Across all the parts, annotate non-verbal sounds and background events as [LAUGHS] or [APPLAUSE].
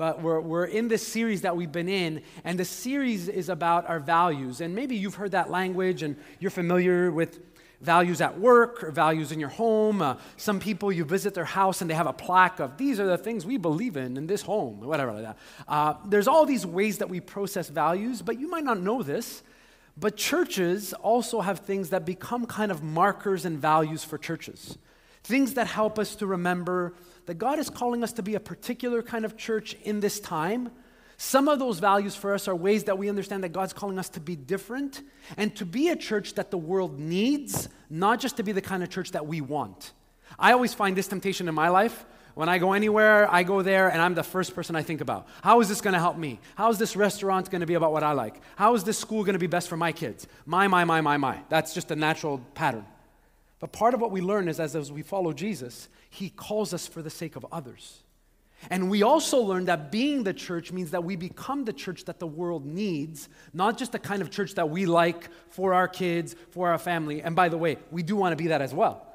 But we're, we're in this series that we've been in, and the series is about our values. And maybe you've heard that language and you're familiar with values at work or values in your home. Uh, some people, you visit their house and they have a plaque of these are the things we believe in in this home, whatever like that. Uh, there's all these ways that we process values, but you might not know this. But churches also have things that become kind of markers and values for churches. Things that help us to remember that God is calling us to be a particular kind of church in this time. Some of those values for us are ways that we understand that God's calling us to be different and to be a church that the world needs, not just to be the kind of church that we want. I always find this temptation in my life. When I go anywhere, I go there and I'm the first person I think about. How is this going to help me? How is this restaurant going to be about what I like? How is this school going to be best for my kids? My, my, my, my, my. That's just a natural pattern. But part of what we learn is as, as we follow Jesus, he calls us for the sake of others. And we also learn that being the church means that we become the church that the world needs, not just the kind of church that we like for our kids, for our family. And by the way, we do want to be that as well.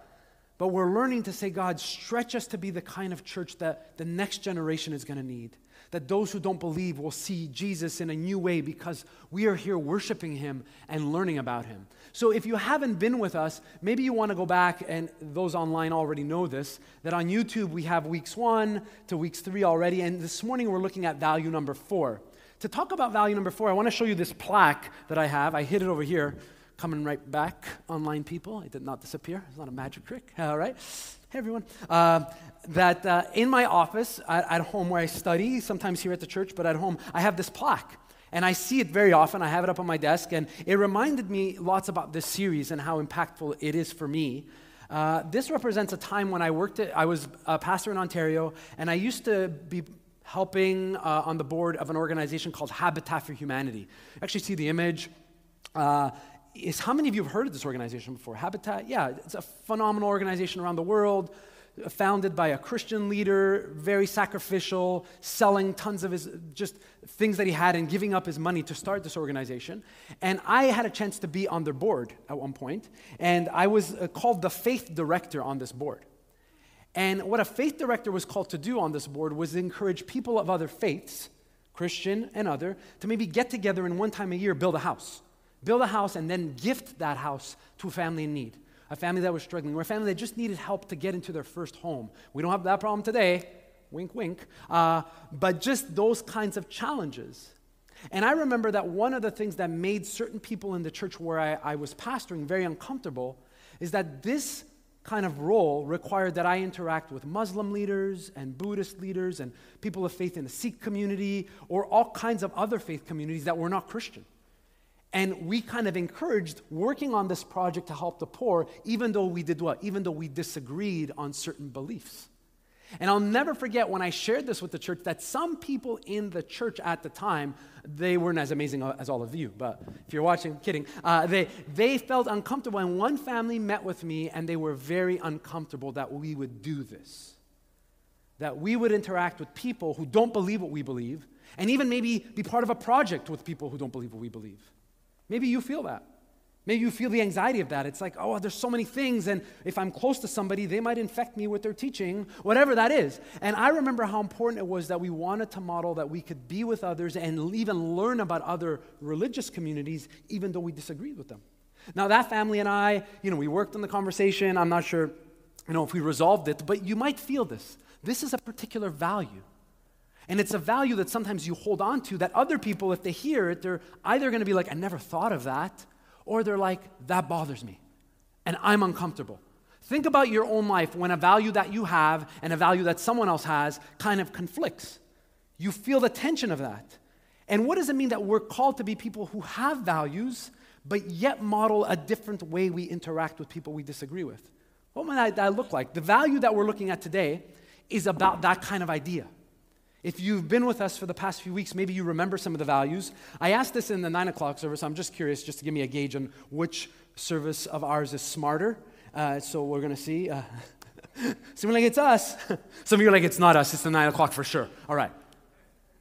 But we're learning to say, God, stretch us to be the kind of church that the next generation is going to need that those who don't believe will see Jesus in a new way because we are here worshiping him and learning about him. So if you haven't been with us, maybe you want to go back, and those online already know this, that on YouTube we have weeks one to weeks three already, and this morning we're looking at value number four. To talk about value number four, I want to show you this plaque that I have. I hid it over here coming right back, online people. It did not disappear. It's not a magic trick. [LAUGHS] All right. Hey, everyone. Uh, that uh, in my office at, at home where I study, sometimes here at the church, but at home, I have this plaque. And I see it very often. I have it up on my desk, and it reminded me lots about this series and how impactful it is for me. Uh, this represents a time when I worked at, I was a pastor in Ontario, and I used to be helping uh, on the board of an organization called Habitat for Humanity. Actually, see the image. Uh, is how many of you have heard of this organization before? Habitat? Yeah, it's a phenomenal organization around the world, founded by a Christian leader, very sacrificial, selling tons of his just things that he had and giving up his money to start this organization. And I had a chance to be on their board at one point, and I was uh, called the faith director on this board. And what a faith director was called to do on this board was encourage people of other faiths, Christian and other, to maybe get together and one time a year build a house build a house, and then gift that house to a family in need. A family that was struggling, or a family that just needed help to get into their first home. We don't have that problem today, wink, wink, uh, but just those kinds of challenges. And I remember that one of the things that made certain people in the church where I, I was pastoring very uncomfortable is that this kind of role required that I interact with Muslim leaders and Buddhist leaders and people of faith in the Sikh community or all kinds of other faith communities that were not Christian. And we kind of encouraged working on this project to help the poor, even though we did what? Even though we disagreed on certain beliefs. And I'll never forget when I shared this with the church that some people in the church at the time, they weren't as amazing as all of you, but if you're watching, kidding, uh, they, they felt uncomfortable. And one family met with me and they were very uncomfortable that we would do this. That we would interact with people who don't believe what we believe, and even maybe be part of a project with people who don't believe what we believe. Maybe you feel that. Maybe you feel the anxiety of that. It's like, oh, there's so many things, and if I'm close to somebody, they might infect me with their teaching, whatever that is. And I remember how important it was that we wanted to model that we could be with others and even learn about other religious communities, even though we disagreed with them. Now, that family and I, you know, we worked on the conversation. I'm not sure, you know, if we resolved it, but you might feel this. This is a particular value and it's a value that sometimes you hold on to that other people, if they hear it, they're either going to be like, I never thought of that, or they're like, that bothers me and I'm uncomfortable. Think about your own life when a value that you have and a value that someone else has kind of conflicts. You feel the tension of that. And what does it mean that we're called to be people who have values, but yet model a different way we interact with people we disagree with? What might that look like? The value that we're looking at today is about that kind of idea. If you've been with us for the past few weeks, maybe you remember some of the values. I asked this in the nine o'clock service. I'm just curious, just to give me a gauge on which service of ours is smarter. Uh, so we're going to see. Uh, [LAUGHS] some like it's us. [LAUGHS] some of you are like, it's not us, it's the nine o'clock for sure. All right.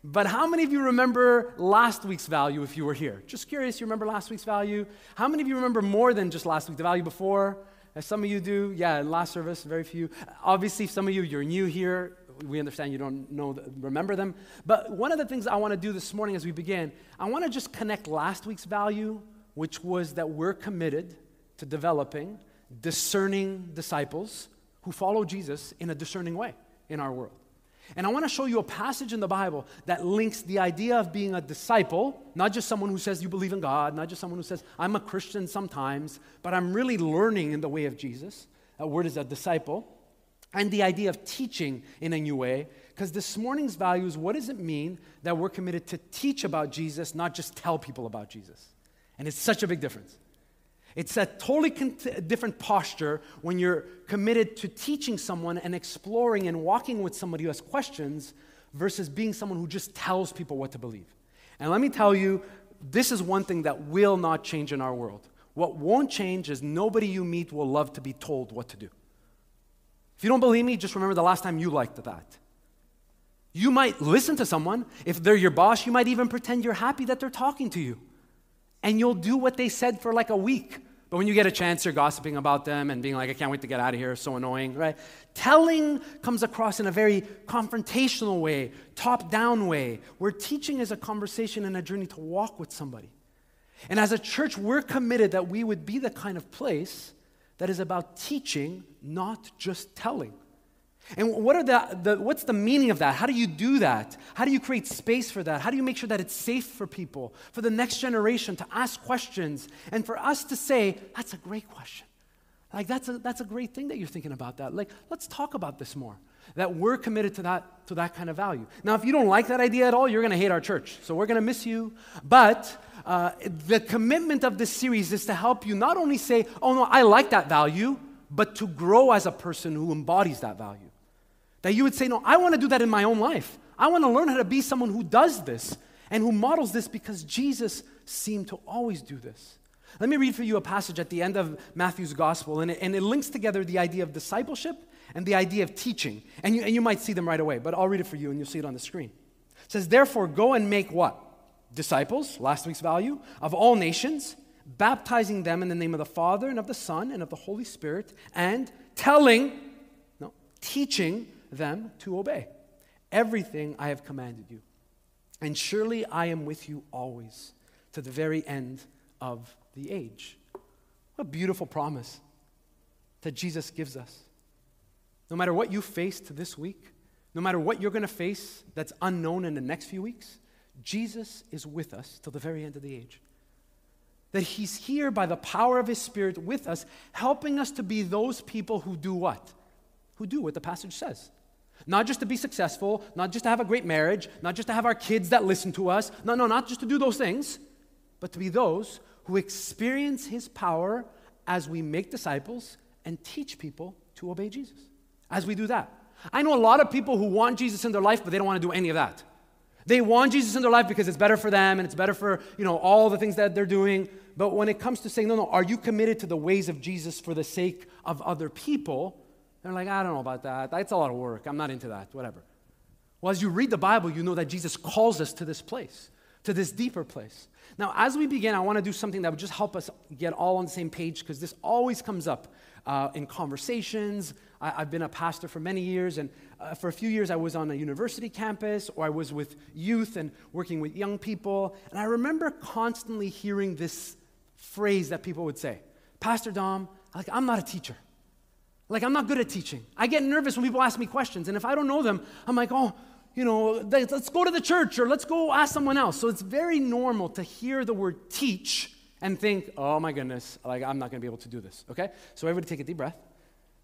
But how many of you remember last week's value if you were here? Just curious, you remember last week's value? How many of you remember more than just last week, the value before? Uh, some of you do. Yeah, last service, very few. Obviously, some of you, you're new here. We understand you don't know, remember them. But one of the things I want to do this morning as we begin, I want to just connect last week's value, which was that we're committed to developing discerning disciples who follow Jesus in a discerning way in our world. And I want to show you a passage in the Bible that links the idea of being a disciple, not just someone who says you believe in God, not just someone who says I'm a Christian sometimes, but I'm really learning in the way of Jesus. That word is a disciple. And the idea of teaching in a new way. Because this morning's values, what does it mean that we're committed to teach about Jesus, not just tell people about Jesus? And it's such a big difference. It's a totally different posture when you're committed to teaching someone and exploring and walking with somebody who has questions versus being someone who just tells people what to believe. And let me tell you, this is one thing that will not change in our world. What won't change is nobody you meet will love to be told what to do. If you don't believe me, just remember the last time you liked that. You might listen to someone. If they're your boss, you might even pretend you're happy that they're talking to you and you'll do what they said for like a week. But when you get a chance, you're gossiping about them and being like, I can't wait to get out of here, so annoying, right? Telling comes across in a very confrontational way, top down way, where teaching is a conversation and a journey to walk with somebody. And as a church, we're committed that we would be the kind of place that is about teaching, not just telling. And what are the, the, what's the meaning of that? How do you do that? How do you create space for that? How do you make sure that it's safe for people, for the next generation to ask questions, and for us to say, that's a great question. Like, that's a, that's a great thing that you're thinking about that. Like, let's talk about this more. That we're committed to that, to that kind of value. Now, if you don't like that idea at all, you're going to hate our church. So we're going to miss you. But uh, the commitment of this series is to help you not only say, oh, no, I like that value, but to grow as a person who embodies that value. That you would say, No, I want to do that in my own life. I want to learn how to be someone who does this and who models this because Jesus seemed to always do this. Let me read for you a passage at the end of Matthew's gospel, and it, and it links together the idea of discipleship and the idea of teaching. And you, and you might see them right away, but I'll read it for you and you'll see it on the screen. It says, Therefore, go and make what? Disciples, last week's value, of all nations, baptizing them in the name of the Father and of the Son and of the Holy Spirit, and telling, no, teaching them to obey everything I have commanded you. And surely I am with you always to the very end of the age. What a beautiful promise that Jesus gives us. No matter what you faced this week, no matter what you're going to face that's unknown in the next few weeks, Jesus is with us till the very end of the age. That he's here by the power of his Spirit with us, helping us to be those people who do what? Who do what the passage says. Not just to be successful, not just to have a great marriage, not just to have our kids that listen to us. No, no, not just to do those things, but to be those who experience His power as we make disciples and teach people to obey Jesus. As we do that. I know a lot of people who want Jesus in their life, but they don't want to do any of that. They want Jesus in their life because it's better for them and it's better for, you know, all the things that they're doing. But when it comes to saying, no, no, are you committed to the ways of Jesus for the sake of other people? They're like, I don't know about that. That's a lot of work. I'm not into that, whatever. Well, as you read the Bible, you know that Jesus calls us to this place, to this deeper place. Now, as we begin, I want to do something that would just help us get all on the same page because this always comes up uh, in conversations. I, have been a pastor for many years, and uh, for a few years I was on a university campus or I was with youth and working with young people. And I remember constantly hearing this phrase that people would say Pastor Dom, like, I'm not a teacher. Like, I'm not good at teaching. I get nervous when people ask me questions, and if I don't know them, I'm like, oh, you know, let's go to the church or let's go ask someone else. So it's very normal to hear the word teach and think, oh my goodness, like I'm not going to be able to do this, okay? So everybody take a deep breath.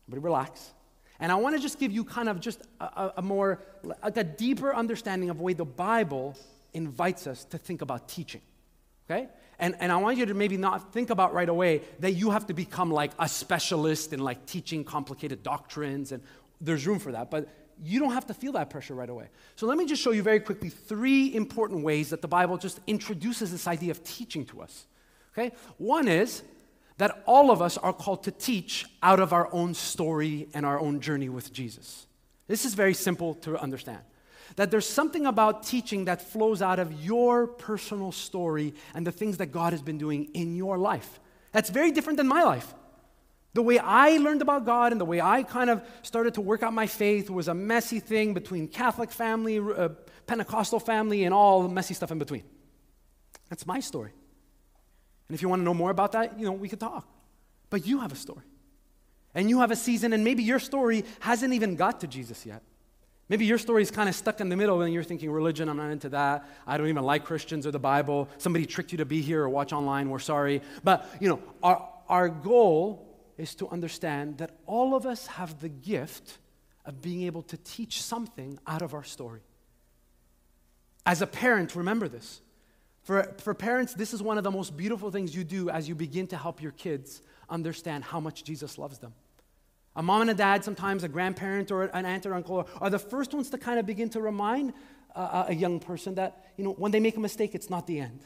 Everybody relax. And I want to just give you kind of just a, a, more, like a deeper understanding of the way the Bible invites us to think about teaching, okay? And, and I want you to maybe not think about right away that you have to become like a specialist in like teaching complicated doctrines, and there's room for that. But you don't have to feel that pressure right away. So let me just show you very quickly three important ways that the Bible just introduces this idea of teaching to us. Okay? One is that all of us are called to teach out of our own story and our own journey with Jesus. This is very simple to understand. That there's something about teaching that flows out of your personal story and the things that God has been doing in your life. That's very different than my life. The way I learned about God and the way I kind of started to work out my faith was a messy thing between Catholic family, uh, Pentecostal family, and all the messy stuff in between. That's my story. And if you want to know more about that, you know, we could talk. But you have a story. And you have a season, and maybe your story hasn't even got to Jesus yet. Maybe your story is kind of stuck in the middle and you're thinking, religion, I'm not into that. I don't even like Christians or the Bible. Somebody tricked you to be here or watch online. We're sorry. But, you know, our, our goal is to understand that all of us have the gift of being able to teach something out of our story. As a parent, remember this. For, for parents, this is one of the most beautiful things you do as you begin to help your kids understand how much Jesus loves them. A mom and a dad, sometimes a grandparent or an aunt or uncle, are the first ones to kind of begin to remind uh, a, a young person that, you know, when they make a mistake, it's not the end.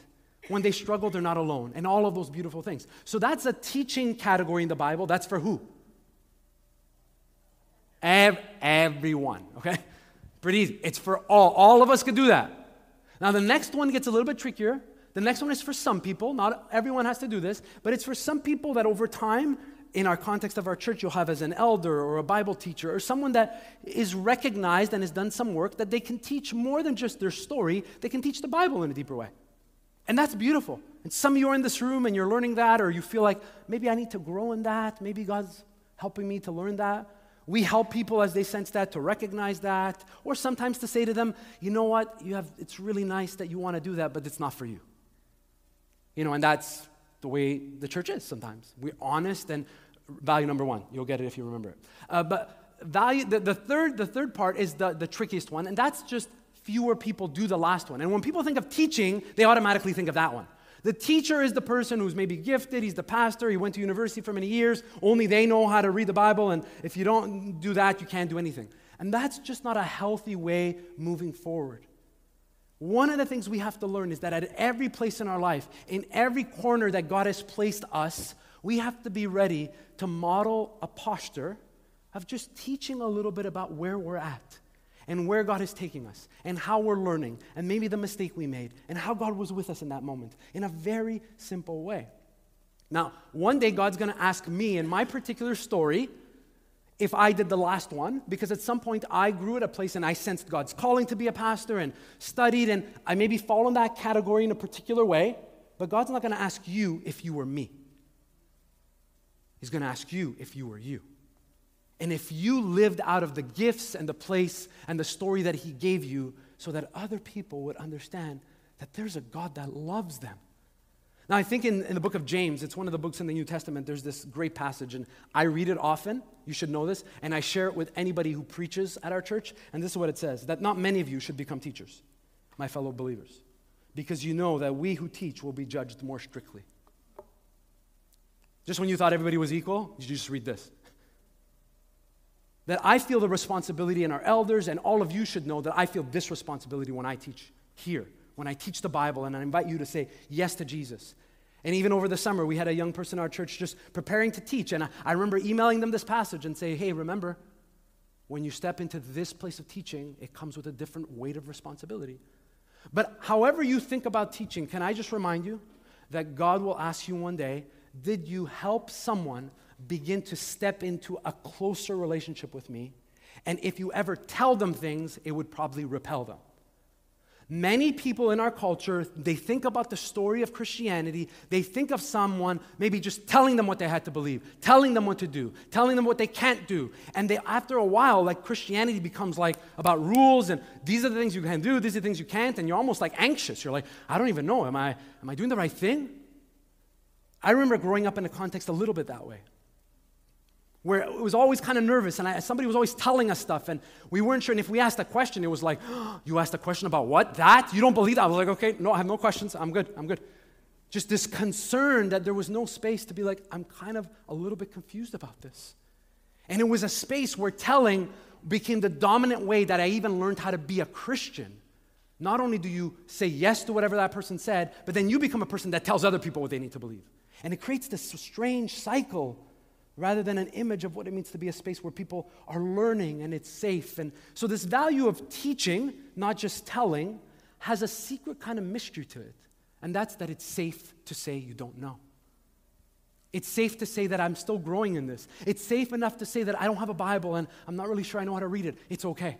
When they struggle, they're not alone, and all of those beautiful things. So that's a teaching category in the Bible. That's for who? Ev- everyone, okay? Pretty easy. It's for all. All of us could do that. Now, the next one gets a little bit trickier. The next one is for some people. Not everyone has to do this, but it's for some people that over time, in our context of our church, you'll have as an elder or a Bible teacher or someone that is recognized and has done some work that they can teach more than just their story, they can teach the Bible in a deeper way. And that's beautiful. And some of you are in this room and you're learning that, or you feel like maybe I need to grow in that. Maybe God's helping me to learn that. We help people as they sense that to recognize that, or sometimes to say to them, you know what, you have, it's really nice that you want to do that, but it's not for you. You know, and that's the way the church is sometimes. We're honest and value number one. You'll get it if you remember it. Uh, but value, the, the, third, the third part is the, the trickiest one, and that's just fewer people do the last one. And when people think of teaching, they automatically think of that one. The teacher is the person who's maybe gifted, he's the pastor, he went to university for many years, only they know how to read the Bible, and if you don't do that, you can't do anything. And that's just not a healthy way moving forward. One of the things we have to learn is that at every place in our life, in every corner that God has placed us, we have to be ready to model a posture of just teaching a little bit about where we're at and where God is taking us and how we're learning and maybe the mistake we made and how God was with us in that moment in a very simple way. Now, one day God's going to ask me in my particular story if I did the last one, because at some point I grew at a place and I sensed God's calling to be a pastor and studied, and I maybe fall in that category in a particular way, but God's not going to ask you if you were me. He's going to ask you if you were you. And if you lived out of the gifts and the place and the story that He gave you, so that other people would understand that there's a God that loves them. Now, I think in, in the book of James, it's one of the books in the New Testament, there's this great passage, and I read it often. You should know this. And I share it with anybody who preaches at our church. And this is what it says that not many of you should become teachers, my fellow believers, because you know that we who teach will be judged more strictly. Just when you thought everybody was equal, you just read this that I feel the responsibility, and our elders and all of you should know that I feel this responsibility when I teach here, when I teach the Bible, and I invite you to say yes to Jesus. And even over the summer, we had a young person in our church just preparing to teach. And I, I remember emailing them this passage and say, hey, remember, when you step into this place of teaching, it comes with a different weight of responsibility. But however you think about teaching, can I just remind you that God will ask you one day, did you help someone begin to step into a closer relationship with me. And if you ever tell them things, it would probably repel them. Many people in our culture, they think about the story of Christianity. They think of someone maybe just telling them what they had to believe, telling them what to do, telling them what they can't do. And they, after a while, like Christianity becomes like about rules and these are the things you can do, these are the things you can't, and you're almost like anxious. You're like, I don't even know. Am I, am I doing the right thing? I remember growing up in a context a little bit that way, where it was always kind of nervous, and I, somebody was always telling us stuff, and we weren't sure. And if we asked a question, it was like, oh, [GASPS] You asked a question about what? That? You don't believe that? I was like, Okay, no, I have no questions. I'm good. I'm good. Just this concern that there was no space to be like, I'm kind of a little bit confused about this. And it was a space where telling became the dominant way that I even learned how to be a Christian. Not only do you say yes to whatever that person said, but then you become a person that tells other people what they need to believe. And it creates this strange cycle rather than an image of what it means to be a space where people are learning and it's safe. And so, this value of teaching, not just telling, has a secret kind of mystery to it. And that's that it's safe to say you don't know. It's safe to say that I'm still growing in this. It's safe enough to say that I don't have a Bible and I'm not really sure I know how to read it. It's okay.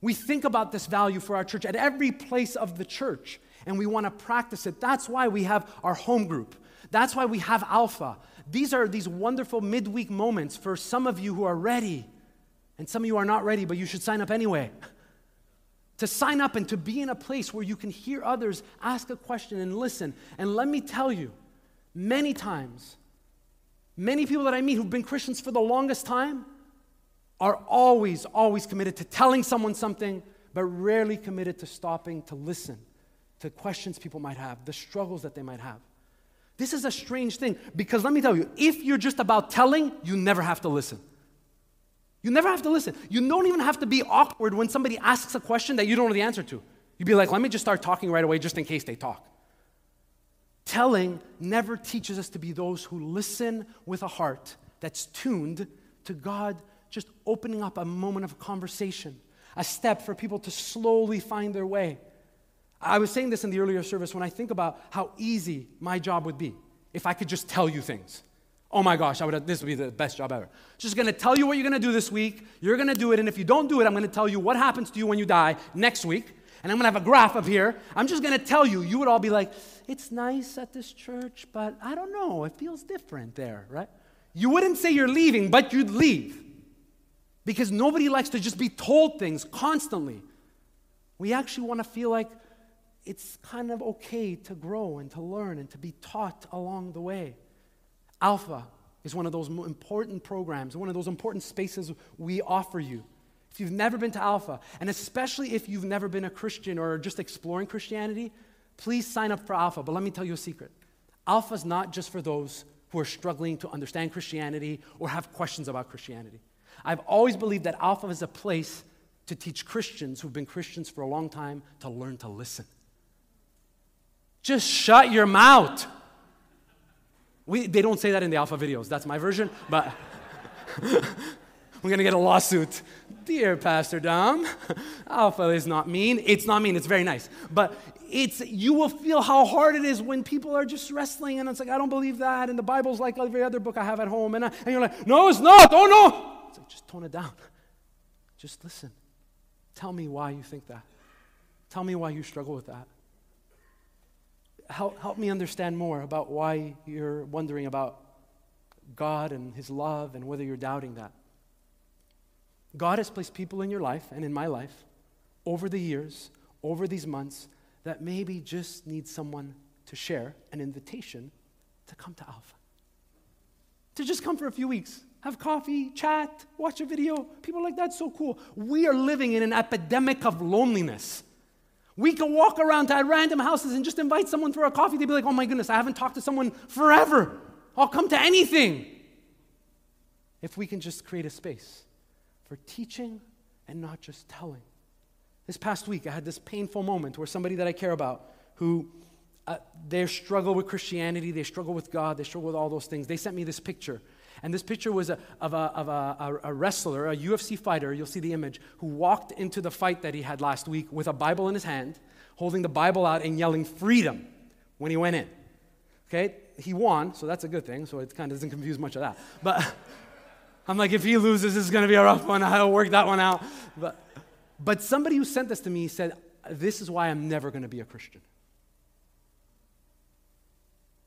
We think about this value for our church at every place of the church and we want to practice it. That's why we have our home group. That's why we have Alpha. These are these wonderful midweek moments for some of you who are ready, and some of you are not ready, but you should sign up anyway. [LAUGHS] to sign up and to be in a place where you can hear others ask a question and listen. And let me tell you, many times, many people that I meet who've been Christians for the longest time are always, always committed to telling someone something, but rarely committed to stopping to listen to questions people might have, the struggles that they might have. This is a strange thing because let me tell you, if you're just about telling, you never have to listen. You never have to listen. You don't even have to be awkward when somebody asks a question that you don't know the answer to. You'd be like, let me just start talking right away just in case they talk. Telling never teaches us to be those who listen with a heart that's tuned to God just opening up a moment of conversation, a step for people to slowly find their way. I was saying this in the earlier service when I think about how easy my job would be if I could just tell you things. Oh my gosh, I would have, this would be the best job ever. Just gonna tell you what you're gonna do this week. You're gonna do it, and if you don't do it, I'm gonna tell you what happens to you when you die next week. And I'm gonna have a graph up here. I'm just gonna tell you. You would all be like, it's nice at this church, but I don't know. It feels different there, right? You wouldn't say you're leaving, but you'd leave. Because nobody likes to just be told things constantly. We actually wanna feel like it's kind of okay to grow and to learn and to be taught along the way. Alpha is one of those important programs, one of those important spaces we offer you. If you've never been to Alpha, and especially if you've never been a Christian or just exploring Christianity, please sign up for Alpha. But let me tell you a secret Alpha is not just for those who are struggling to understand Christianity or have questions about Christianity. I've always believed that Alpha is a place to teach Christians who've been Christians for a long time to learn to listen. Just shut your mouth. We, they don't say that in the alpha videos. That's my version, but [LAUGHS] we're going to get a lawsuit. Dear Pastor Dom, alpha is not mean. It's not mean, it's very nice. But it's you will feel how hard it is when people are just wrestling and it's like, I don't believe that. And the Bible's like every other book I have at home. And, I, and you're like, no, it's not. Oh, no. It's like, just tone it down. Just listen. Tell me why you think that. Tell me why you struggle with that help, help me understand more about why you're wondering about God and His love and whether you're doubting that. God has placed people in your life and in my life over the years, over these months, that maybe just need someone to share an invitation to come to Alpha. To just come for a few weeks, have coffee, chat, watch a video. People like, that's so cool. We are living in an epidemic of loneliness. We can walk around to random houses and just invite someone for a coffee. They'd be like, oh my goodness, I haven't talked to someone forever. I'll come to anything. If we can just create a space for teaching and not just telling. This past week, I had this painful moment where somebody that I care about who uh, they struggle with Christianity, they struggle with God, they struggle with all those things. They sent me this picture and this picture was a, of, a, of a, a, wrestler, a UFC fighter, you'll see the image, who walked into the fight that he had last week with a Bible in his hand, holding the Bible out and yelling freedom when he went in. Okay? He won, so that's a good thing, so it kind of doesn't confuse much of that. But [LAUGHS] I'm like, if he loses, this is going to be a rough one. [LAUGHS] I'll work that one out. But, but somebody who sent this to me said, This is why I'm never going to be a Christian.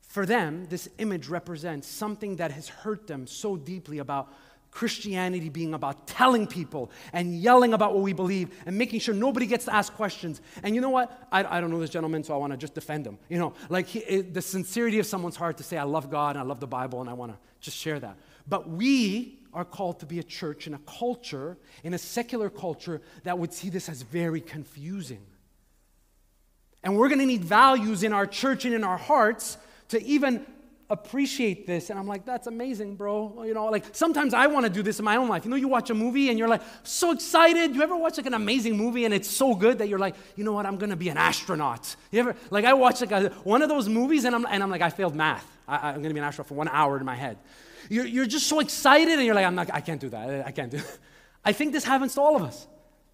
For them, this image represents something that has hurt them so deeply about Christianity being about telling people and yelling about what we believe and making sure nobody gets to ask questions. And you know what? I, I don't know this gentleman, so I want to just defend him. You know, like he, it, the sincerity of someone's heart to say, I love God and I love the Bible and I want to just share that. But we are called to be a church in a culture, in a secular culture, that would see this as very confusing. And we're going to need values in our church and in our hearts to even appreciate this. And I'm like, that's amazing, bro. You know, like sometimes I want to do this in my own life. You know, you watch a movie and you're like, so excited. You ever watch like an amazing movie and it's so good that you're like, you know what, I'm going to be an astronaut. You ever, like I watched like a, one of those movies and I'm, and I'm like, I failed math. I, am going to be an astronaut for one hour in my head. You're, you're just so excited and you're like, I'm not, I can't do that. I can't do that. [LAUGHS] I think this happens to all of us.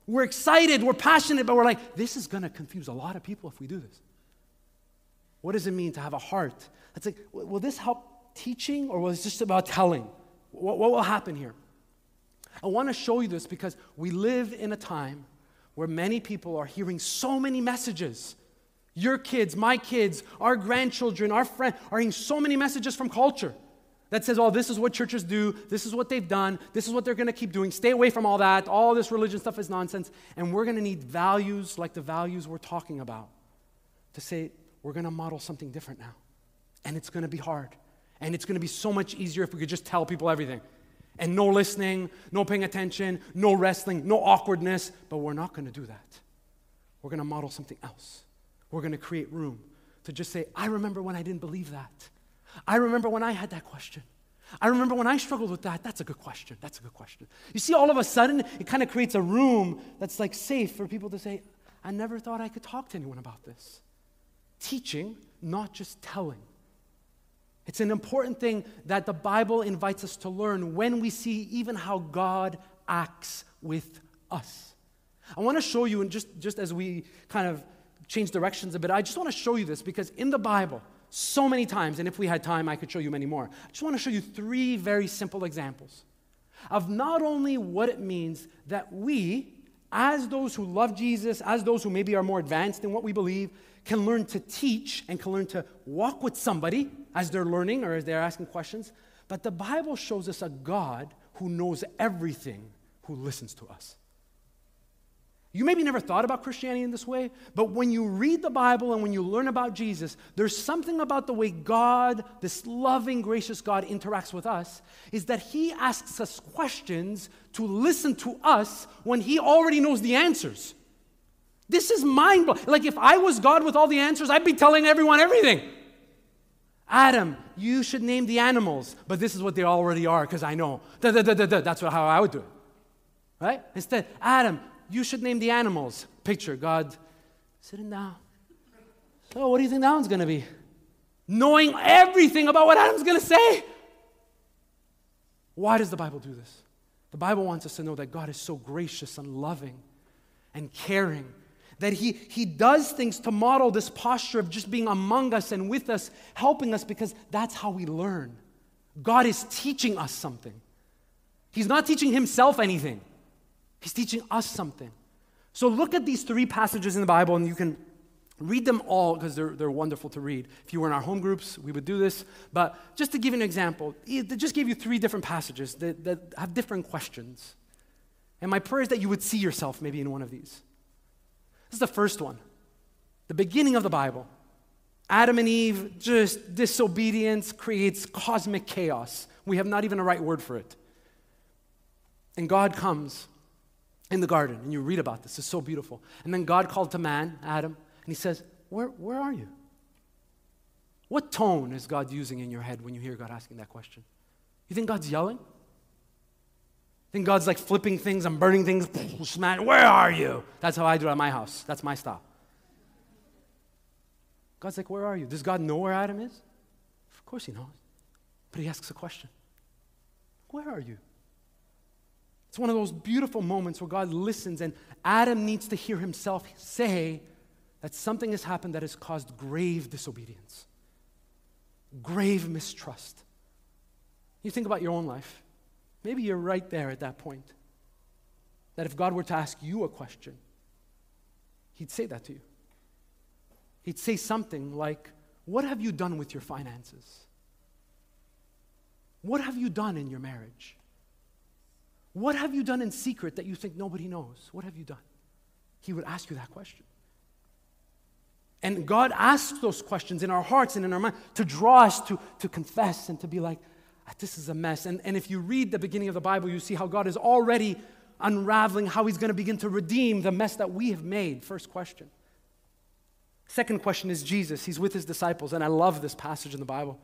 We're excited, we're passionate, but we're like, this is going to confuse a lot of people if we do this. What does it mean to have a heart it's like, will this help teaching or was it just about telling? What, what will happen here? I want to show you this because we live in a time where many people are hearing so many messages. Your kids, my kids, our grandchildren, our friends are hearing so many messages from culture that says, oh, this is what churches do, this is what they've done, this is what they're going to keep doing. Stay away from all that. All this religion stuff is nonsense. And we're going to need values like the values we're talking about to say, we're going to model something different now. And it's going to be hard. And it's going to be so much easier if we could just tell people everything. And no listening, no paying attention, no wrestling, no awkwardness. But we're not going to do that. We're going to model something else. We're going to create room to just say, I remember when I didn't believe that. I remember when I had that question. I remember when I struggled with that. That's a good question. That's a good question. You see, all of a sudden, it kind of creates a room that's like safe for people to say, I never thought I could talk to anyone about this. Teaching, not just telling. It's an important thing that the Bible invites us to learn when we see even how God acts with us. I want to show you, and just, just as we kind of change directions a bit, I just want to show you this because in the Bible, so many times, and if we had time, I could show you many more. I just want to show you three very simple examples of not only what it means that we, as those who love Jesus, as those who maybe are more advanced in what we believe, can learn to teach and can learn to walk with somebody as they're learning or as they're asking questions. But the Bible shows us a God who knows everything, who listens to us. You maybe never thought about Christianity in this way, but when you read the Bible and when you learn about Jesus, there's something about the way God, this loving, gracious God, interacts with us, is that He asks us questions to listen to us when He already knows the answers. This is mind blowing. Like, if I was God with all the answers, I'd be telling everyone everything. Adam, you should name the animals, but this is what they already are because I know. Da, da, da. That's how I would do it. Right? Instead, Adam, you should name the animals. Picture God sitting down. So, what do you think that one's going to be? Knowing everything about what Adam's going to say. Why does the Bible do this? The Bible wants us to know that God is so gracious and loving and caring that he, he does things to model this posture of just being among us and with us, helping us, because that's how we learn. God is teaching us something. He's not teaching himself anything, He's teaching us something. So look at these three passages in the Bible, and you can read them all because they're, they're wonderful to read. If you were in our home groups, we would do this. But just to give you an example, they just gave you three different passages that, that have different questions. And my prayer is that you would see yourself maybe in one of these. This is the first one, the beginning of the Bible. Adam and Eve, just disobedience creates cosmic chaos. We have not even a right word for it. And God comes in the garden, and you read about this. It's so beautiful. And then God called to man, Adam, and he says, Where, where are you? What tone is God using in your head when you hear God asking that question? You think God's yelling? Think God's like flipping things and burning things. [LAUGHS] Smash, where are you? That's how I do it at my house. That's my style. God's like, where are you? Does God know where Adam is? Of course he knows. But he asks a question Where are you? It's one of those beautiful moments where God listens and Adam needs to hear himself say that something has happened that has caused grave disobedience, grave mistrust. You think about your own life. Maybe you're right there at that point. That if God were to ask you a question, He'd say that to you. He'd say something like, What have you done with your finances? What have you done in your marriage? What have you done in secret that you think nobody knows? What have you done? He would ask you that question. And God asks those questions in our hearts and in our mind to draw us to, to confess and to be like, ah, this is a mess. And, and if you read the beginning of the Bible, you see how God is already unraveling how He's going to begin to redeem the mess that we have made. First question. Second question is Jesus. He's with His disciples, and I love this passage in the Bible.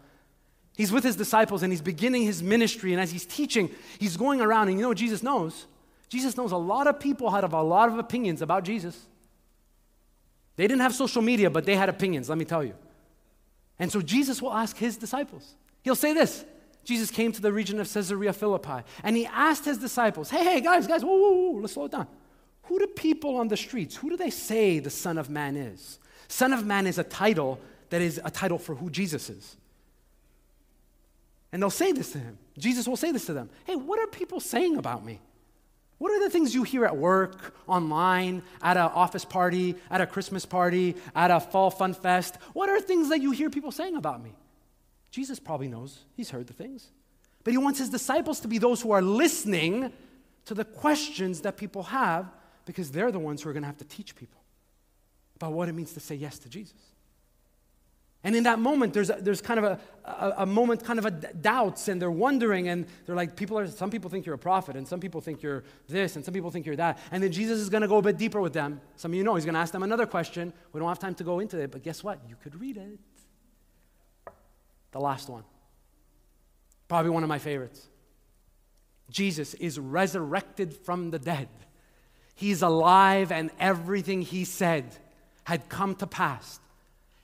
He's with His disciples and He's beginning His ministry, and as He's teaching, He's going around, and you know what Jesus knows? Jesus knows a lot of people have a lot of opinions about Jesus. They didn't have social media, but they had opinions, let me tell you. And so Jesus will ask his disciples. He'll say this Jesus came to the region of Caesarea Philippi, and he asked his disciples, Hey, hey, guys, guys, whoa, whoa, whoa, let's slow it down. Who do people on the streets, who do they say the Son of Man is? Son of Man is a title that is a title for who Jesus is. And they'll say this to him. Jesus will say this to them Hey, what are people saying about me? What are the things you hear at work, online, at an office party, at a Christmas party, at a fall fun fest? What are things that you hear people saying about me? Jesus probably knows. He's heard the things. But he wants his disciples to be those who are listening to the questions that people have because they're the ones who are going to have to teach people about what it means to say yes to Jesus. And in that moment, there's, a, there's kind of a, a, a, moment, kind of a doubts, and they're wondering, and they're like, people are, some people think you're a prophet, and some people think you're this, and some people think you're that. And then Jesus is going to go a bit deeper with them. Some of you know he's going to ask them another question. We don't have time to go into it, but guess what? You could read it. The last one. Probably one of my favorites. Jesus is resurrected from the dead. He's alive, and everything he said had come to pass.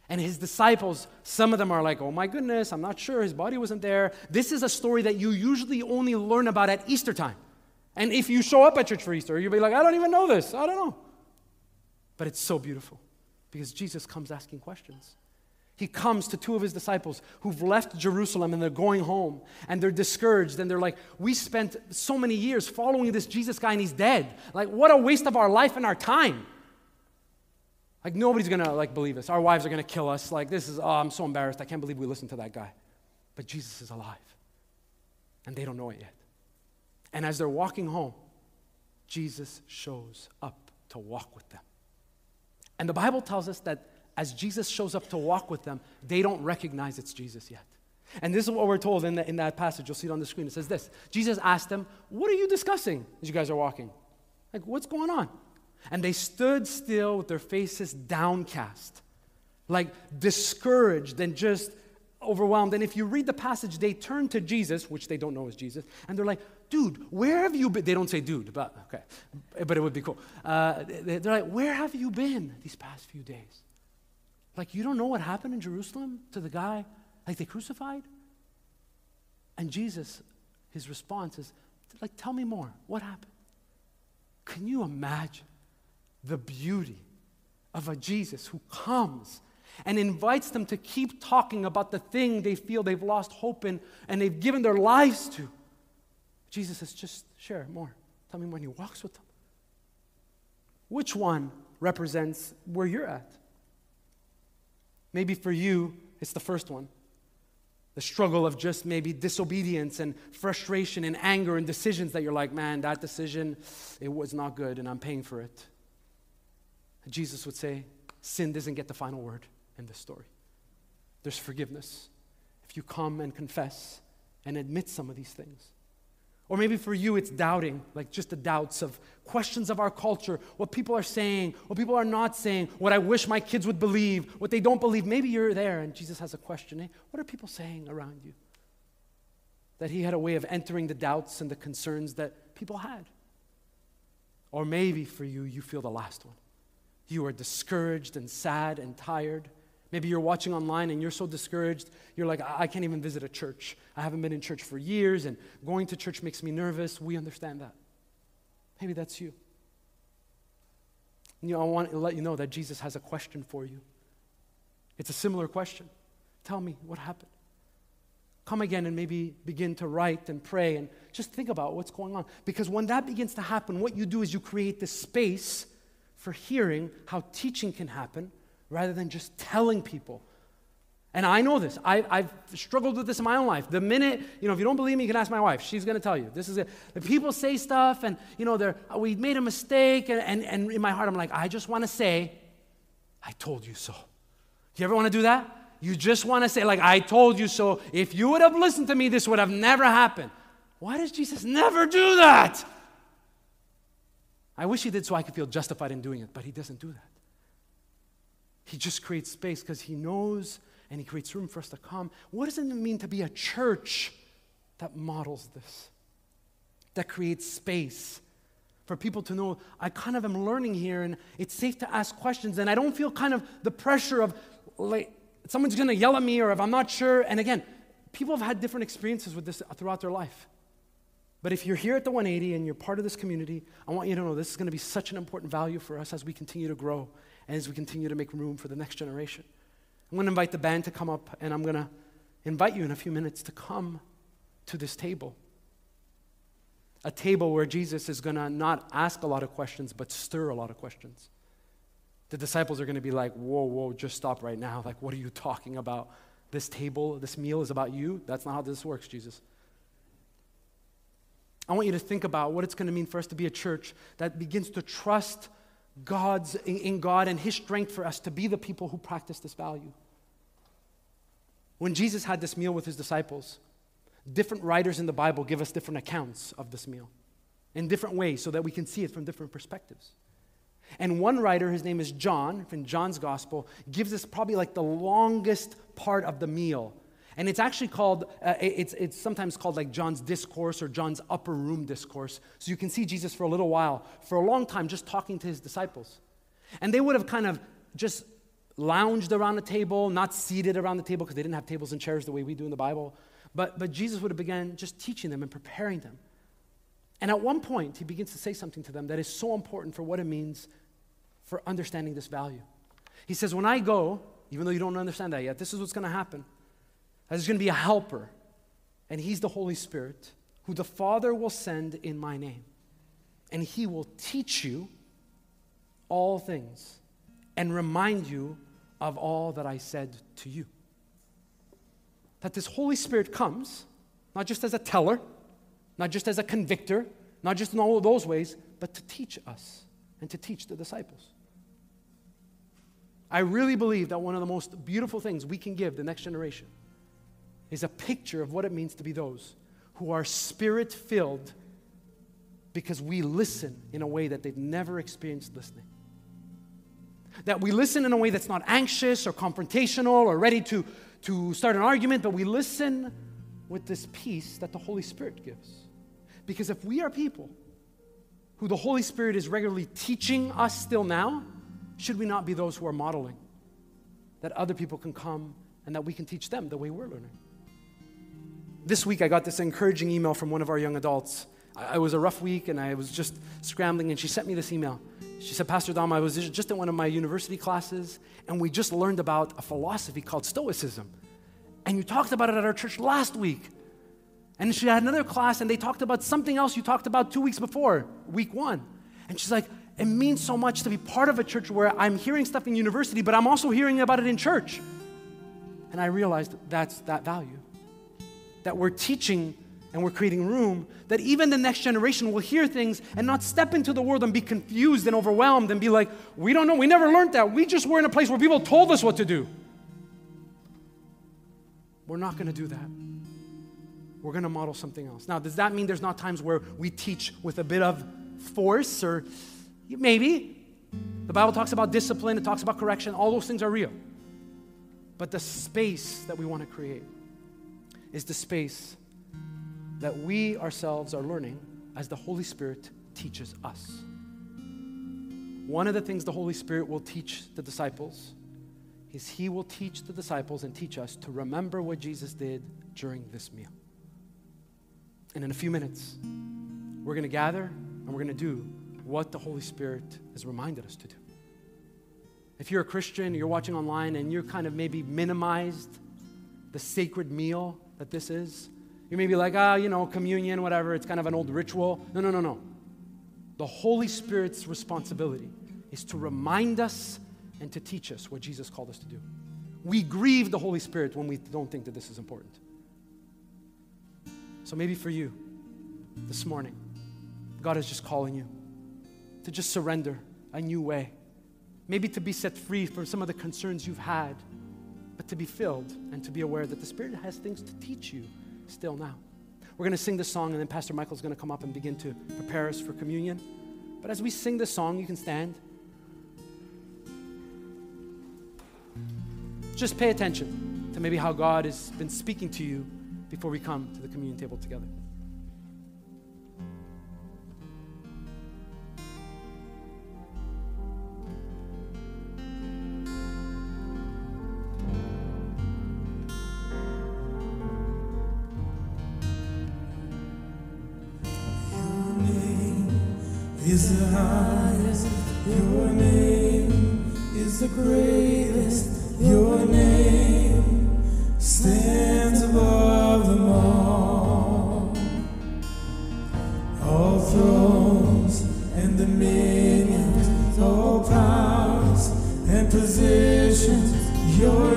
And his disciples, some of them are like, oh my goodness, I'm not sure, his body wasn't there. This is a story that you usually only learn about at Easter time. And if you show up at church for Easter, you'll be like, I don't even know this, I don't know. But it's so beautiful because Jesus comes asking questions. He comes to two of his disciples who've left Jerusalem and they're going home and they're discouraged and they're like, We spent so many years following this Jesus guy and he's dead. Like, what a waste of our life and our time. Like nobody's gonna like believe us. Our wives are gonna kill us. Like this is oh, I'm so embarrassed. I can't believe we listened to that guy. But Jesus is alive. And they don't know it yet. And as they're walking home, Jesus shows up to walk with them. And the Bible tells us that as Jesus shows up to walk with them, they don't recognize it's Jesus yet. And this is what we're told in, the, in that passage. You'll see it on the screen. It says this Jesus asked them, What are you discussing as you guys are walking? Like, what's going on? And they stood still with their faces downcast, like discouraged and just overwhelmed. And if you read the passage, they turn to Jesus, which they don't know is Jesus, and they're like, dude, where have you been? They don't say dude, but okay, but it would be cool. Uh, they're like, where have you been these past few days? Like, you don't know what happened in Jerusalem to the guy, like they crucified? And Jesus, his response is, like, tell me more. What happened? Can you imagine? The beauty of a Jesus who comes and invites them to keep talking about the thing they feel they've lost hope in and they've given their lives to. Jesus says, just share more. Tell me when he walks with them. Which one represents where you're at? Maybe for you, it's the first one. The struggle of just maybe disobedience and frustration and anger and decisions that you're like, man, that decision, it was not good and I'm paying for it. Jesus would say, sin doesn't get the final word in this story. There's forgiveness if you come and confess and admit some of these things. Or maybe for you, it's doubting, like just the doubts of questions of our culture, what people are saying, what people are not saying, what I wish my kids would believe, what they don't believe. Maybe you're there and Jesus has a question. Hey, what are people saying around you? That he had a way of entering the doubts and the concerns that people had. Or maybe for you, you feel the last one. You are discouraged and sad and tired. Maybe you're watching online and you're so discouraged, you're like, I can't even visit a church. I haven't been in church for years, and going to church makes me nervous. We understand that. Maybe that's you. You know, I want to let you know that Jesus has a question for you. It's a similar question. Tell me what happened. Come again and maybe begin to write and pray and just think about what's going on. Because when that begins to happen, what you do is you create this space for hearing how teaching can happen rather than just telling people And I know this. I, have struggled with this in my own life. The minute, you know, if you don't believe me, you can ask my wife. She's going to tell you. This is it. The people say stuff, and, you know, they're, oh, we made a mistake, and, and, and in my heart, I'm like, I just want to say, I told you so. You ever want to do that? You just want to say, like, I told you so. If you would have listened to me, this would have never happened. Why does Jesus never do that? I wish he did so I could feel justified in doing it, but he doesn't do that. He just creates space because he knows and He creates room for us to come. What does it mean to be a church that models this, that creates space? For people to know, I kind of am learning here and it's safe to ask questions, and I don't feel kind of the pressure of like someone's gonna yell at me or if I'm not sure. And again, people have had different experiences with this throughout their life. But if you're here at the 180 and you're part of this community, I want you to know this is going to be such an important value for us as we continue to grow and as we continue to make room for the next generation. I'm going to invite the band to come up, and I'm going to invite you in a few minutes to come to this table. A table where Jesus is going to not ask a lot of questions, but stir a lot of questions. The disciples are going to be like, whoa, whoa, just stop right now. Like, what are you talking about? This table, this meal is about you? That's not how this works, Jesus. I want you to think about what it's going to mean for us to be a church that begins to trust God's, in God and His strength for us to be the people who practice this value. When Jesus had this meal with His disciples, different writers in the Bible give us different accounts of this meal in different ways so that we can see it from different perspectives. And one writer, his name is John, from John's Gospel, gives us probably like the longest part of the meal and it's actually called, uh, it's, it's sometimes called like John's discourse or John's upper room discourse. So you can see Jesus for a little while, for a long time, just talking to his disciples. And they would have kind of just lounged around the table, not seated around the table because they didn't have tables and chairs the way we do in the Bible. But, but Jesus would have begun just teaching them and preparing them. And at one point, he begins to say something to them that is so important for what it means for understanding this value. He says, When I go, even though you don't understand that yet, this is what's going to happen. There's going to be a helper, and he's the Holy Spirit, who the Father will send in my name. And he will teach you all things and remind you of all that I said to you. That this Holy Spirit comes, not just as a teller, not just as a convictor, not just in all of those ways, but to teach us and to teach the disciples. I really believe that one of the most beautiful things we can give the next generation is a picture of what it means to be those who are spirit filled because we listen in a way that they've never experienced listening. That we listen in a way that's not anxious or confrontational or ready to, to start an argument, but we listen with this peace that the Holy Spirit gives. Because if we are people who the Holy Spirit is regularly teaching us still now, should we not be those who are modeling? That other people can come and that we can teach them the way we're learning this week I got this encouraging email from one of our young adults. I, it was a rough week and I was just scrambling, and she sent me this email. She said, Pastor Dom, I was just in one of my university classes, and we just learned about a philosophy called Stoicism. And you talked about it at our church last week. And she had another class, and they talked about something else you talked about two weeks before, week one. And she's like, it means so much to be part of a church where I'm hearing stuff in university, but I'm also hearing about it in church. And I realized that's that value that we're teaching and we're creating room that even the next generation will hear things and not step into the world and be confused and overwhelmed and be like, we don't know, we never learned that. We just were in a place where people told us what to do. We're not going to do that. We're going to model something else. Now, does that mean there's not times where we teach with a bit of force or maybe? The Bible talks about discipline, it talks about correction, all those things are real. But the space that we want to create is the space that we ourselves are learning as the Holy Spirit teaches us. One of the things the Holy Spirit will teach the disciples is He will teach the disciples and teach us to remember what Jesus did during this meal. And in a few minutes, we're going to gather and we're going to do what the Holy Spirit has reminded us to do. If you're a Christian, you're watching online, and you're kind of maybe minimized the sacred meal that this is. You may be like, ah, you know, communion, whatever, it's kind of an old ritual. No, no, no, no. The Holy Spirit's responsibility is to remind us and to teach us what Jesus called us to do. we grieve the Holy Spirit when we don't think that this is important. So maybe for you this morning, God is just calling you to just surrender a new way. Maybe to be set free from some of the concerns you've had, but to be filled and to be aware that the Spirit has things to teach you still now. We're going to sing this song, and then Pastor Michael's going to come up and begin to prepare us for communion. But as we sing this song, you can stand. Just pay attention to maybe how God has been speaking to you before we come to the communion table together. Thrones and dominions, all powers and positions, your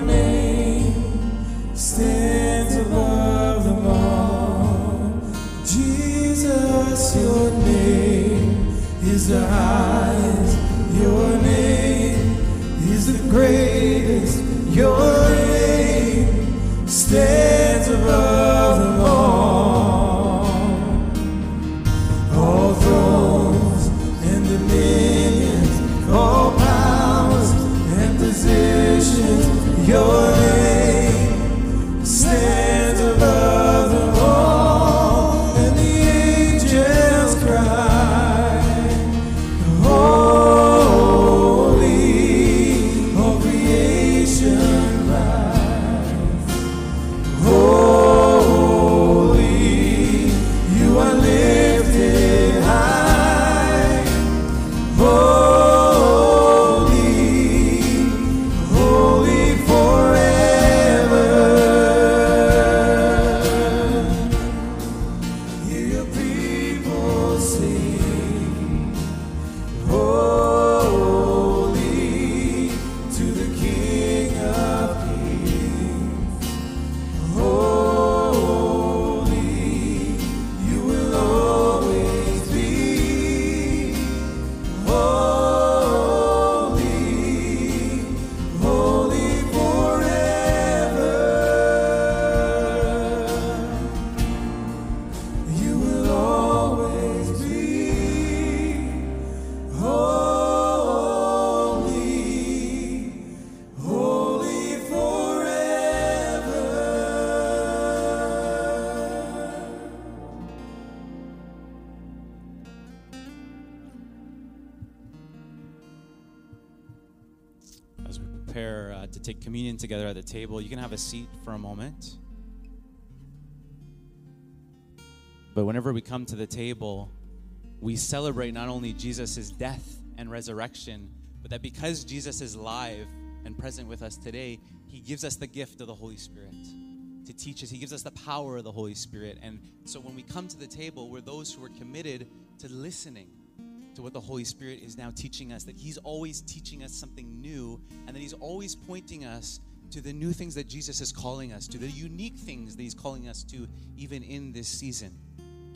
to take communion together at the table, you can have a seat for a moment. But whenever we come to the table, we celebrate not only Jesus' death and resurrection, but that because Jesus is live and present with us today, he gives us the gift of the Holy Spirit to teach us. He gives us the power of the Holy Spirit. And so when we come to the table, we're those who are committed to listening to what the Holy Spirit is now teaching us, that He's always teaching us something new, and that He's always pointing us to the new things that Jesus is calling us to, the unique things that He's calling us to, even in this season.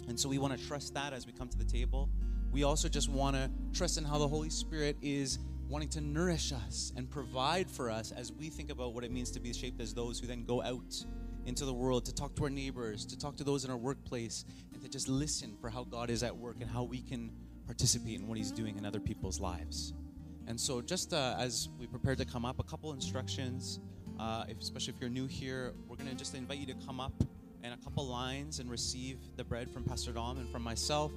And so we want to trust that as we come to the table. We also just want to trust in how the Holy Spirit is wanting to nourish us and provide for us as we think about what it means to be shaped as those who then go out into the world to talk to our neighbors, to talk to those in our workplace, and to just listen for how God is at work and how we can participate in what He's doing in other people's lives. And so, just uh, as we prepare to come up, a couple instructions, uh, if, especially if you're new here, we're going to just invite you to come up in a couple lines and receive the bread from Pastor Dom and from myself.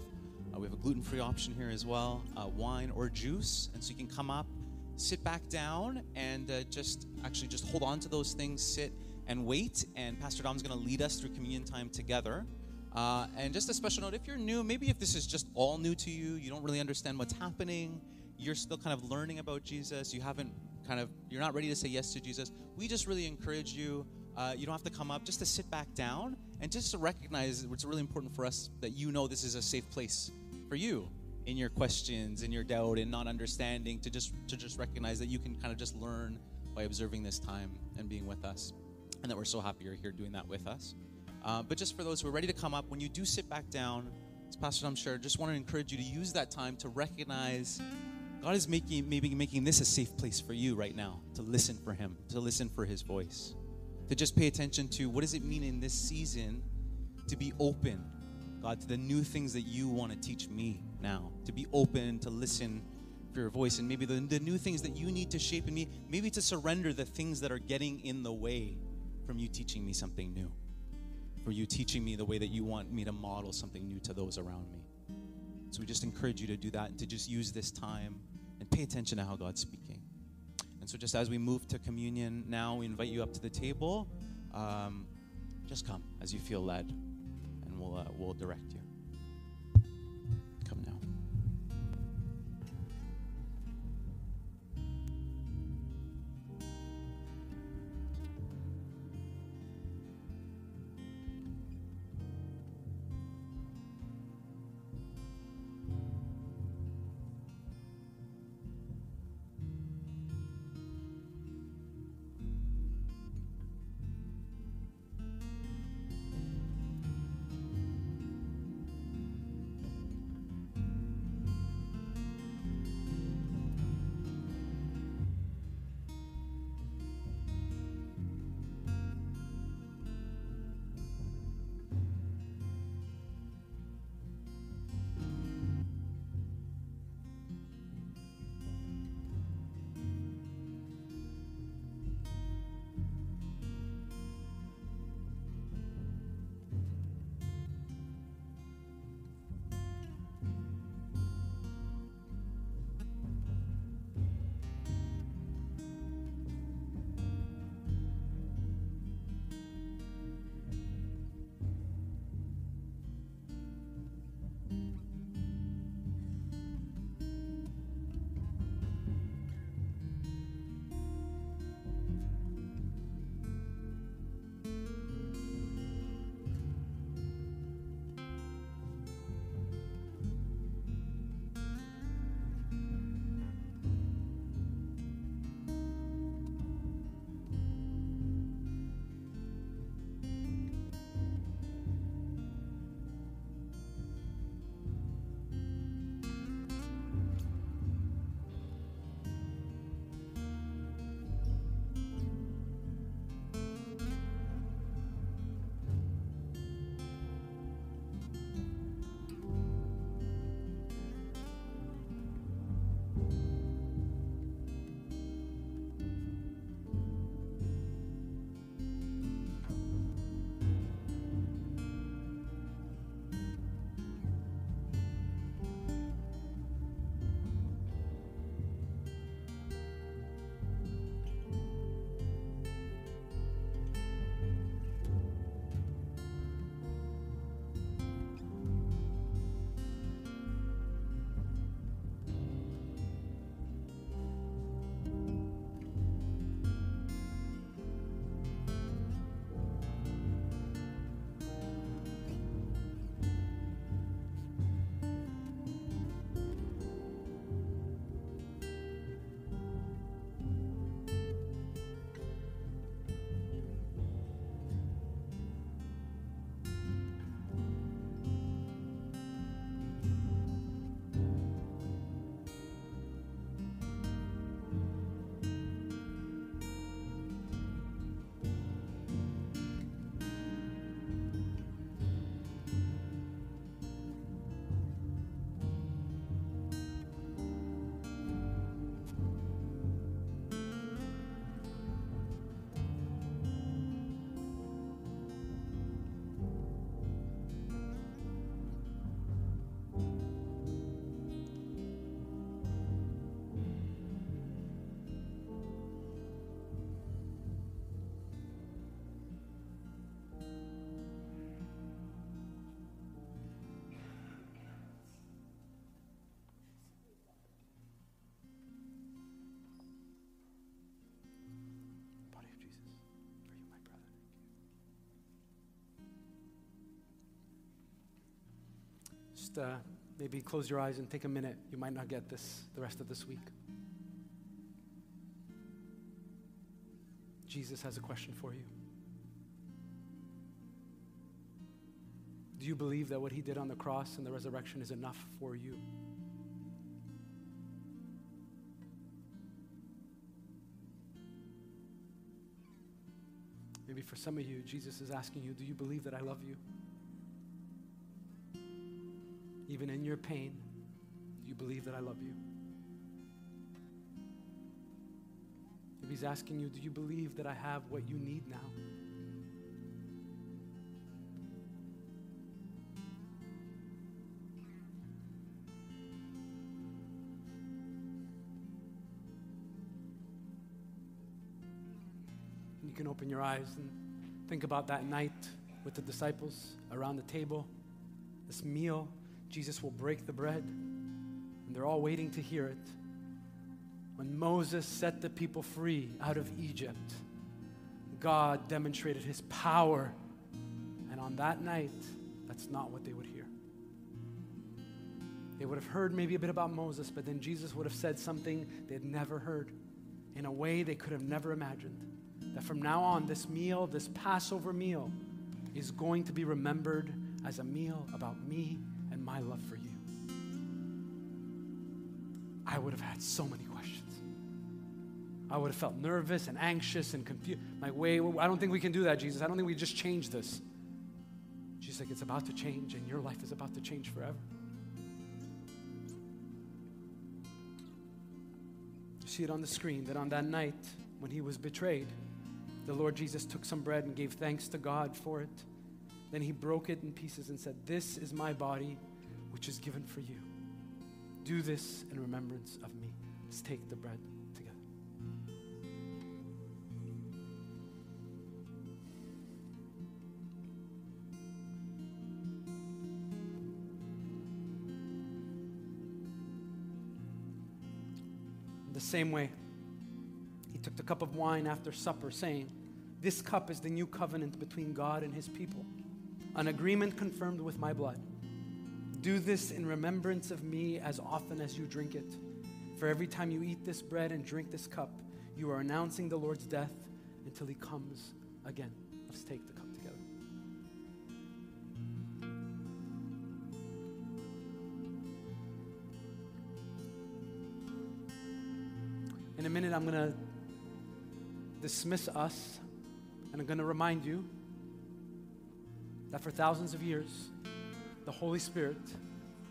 Uh, we have a gluten free option here as well, uh, wine or juice. And so, you can come up, sit back down, and uh, just actually just hold on to those things, sit and wait. And Pastor Dom's going to lead us through communion time together. Uh, and just a special note if you're new, maybe if this is just all new to you, you don't really understand what's happening, you're still kind of learning about Jesus, you haven't kind of, you're not ready to say yes to Jesus, we just really encourage you. Uh, you don't have to come up, just to sit back down and just to recognize it's really important for us that you know this is a safe place for you in your questions, in your doubt, in not understanding, to just to just recognize that you can kind of just learn by observing this time and being with us, and that we're so happy you're here doing that with us. Uh, but just for those who are ready to come up, when you do sit back down, as Pastor Dom shared, just want to encourage you to use that time to recognize God is making maybe making this a safe place for you right now to listen for Him, to listen for His voice, to just pay attention to what does it mean in this season to be open, God, to the new things that you want to teach me now, to be open to listen for your voice, and maybe the, the new things that you need to shape in me, maybe to surrender the things that are getting in the way from you teaching me something new, for you teaching me the way that you want me to model something new to those around me. So we just encourage you to do that and to just use this time and pay attention to how God's speaking. And so, just as we move to communion now, we invite you up to the table. Um, just come as you feel led, and we'll, uh, we'll direct you. Uh, maybe close your eyes and take a minute. You might not get this the rest of this week. Jesus has a question for you. Do you believe that what he did on the cross and the resurrection is enough for you? Maybe for some of you, Jesus is asking you, Do you believe that I love you? Even in your pain, you believe that I love you? If he's asking you, Do you believe that I have what you need now? You can open your eyes and think about that night with the disciples around the table. This meal, Jesus will break the bread, and they're all waiting to hear it. When Moses set the people free out of Egypt, God demonstrated his power. And on that night, that's not what they would hear. They would have heard maybe a bit about Moses, but then Jesus would have said something they'd never heard in a way they could have never imagined. That from now on, this meal, this Passover meal, is going to be remembered as a meal about me my love for you. I would have had so many questions. I would have felt nervous and anxious and confused. Like, wait, I don't think we can do that, Jesus. I don't think we just change this. She's like, it's about to change, and your life is about to change forever. You see it on the screen that on that night when he was betrayed, the Lord Jesus took some bread and gave thanks to God for it. Then he broke it in pieces and said, This is my body, which is given for you. Do this in remembrance of me. Let's take the bread together. The same way, he took the cup of wine after supper, saying, This cup is the new covenant between God and his people, an agreement confirmed with my blood. Do this in remembrance of me as often as you drink it. For every time you eat this bread and drink this cup, you are announcing the Lord's death until he comes again. Let's take the cup together. In a minute, I'm going to dismiss us, and I'm going to remind you that for thousands of years, the Holy Spirit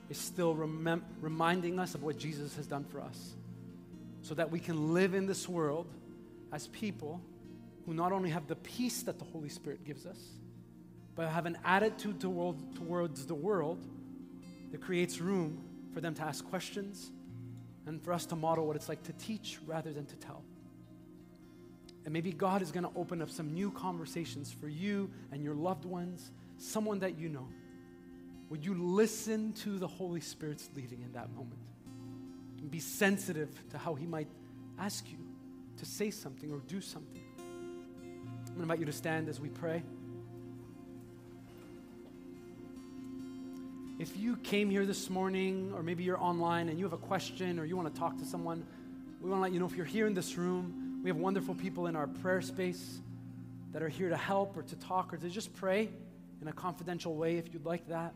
is still remem- reminding us of what Jesus has done for us so that we can live in this world as people who not only have the peace that the Holy Spirit gives us, but have an attitude toward, towards the world that creates room for them to ask questions and for us to model what it's like to teach rather than to tell. And maybe God is going to open up some new conversations for you and your loved ones, someone that you know. Would you listen to the Holy Spirit's leading in that moment? And be sensitive to how He might ask you to say something or do something. I'm going to invite you to stand as we pray. If you came here this morning, or maybe you're online and you have a question or you want to talk to someone, we want to let you know if you're here in this room, we have wonderful people in our prayer space that are here to help or to talk or to just pray in a confidential way if you'd like that.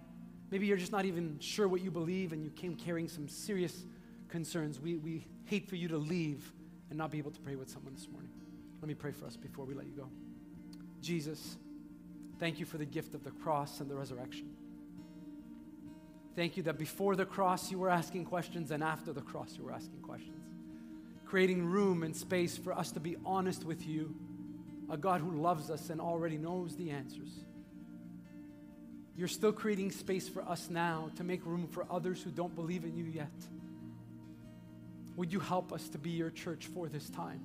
Maybe you're just not even sure what you believe and you came carrying some serious concerns. We, we hate for you to leave and not be able to pray with someone this morning. Let me pray for us before we let you go. Jesus, thank you for the gift of the cross and the resurrection. Thank you that before the cross you were asking questions and after the cross you were asking questions. Creating room and space for us to be honest with you, a God who loves us and already knows the answers. You're still creating space for us now to make room for others who don't believe in you yet. Would you help us to be your church for this time?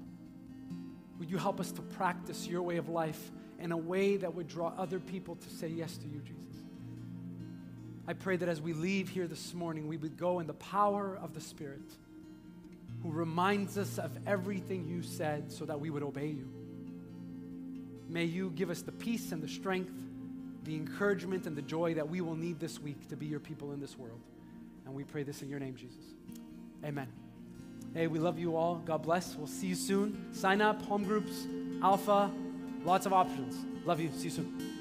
Would you help us to practice your way of life in a way that would draw other people to say yes to you, Jesus? I pray that as we leave here this morning, we would go in the power of the Spirit who reminds us of everything you said so that we would obey you. May you give us the peace and the strength, the encouragement and the joy that we will need this week to be your people in this world. And we pray this in your name, Jesus. Amen. Hey, we love you all. God bless. We'll see you soon. Sign up, home groups, Alpha, lots of options. Love you. See you soon.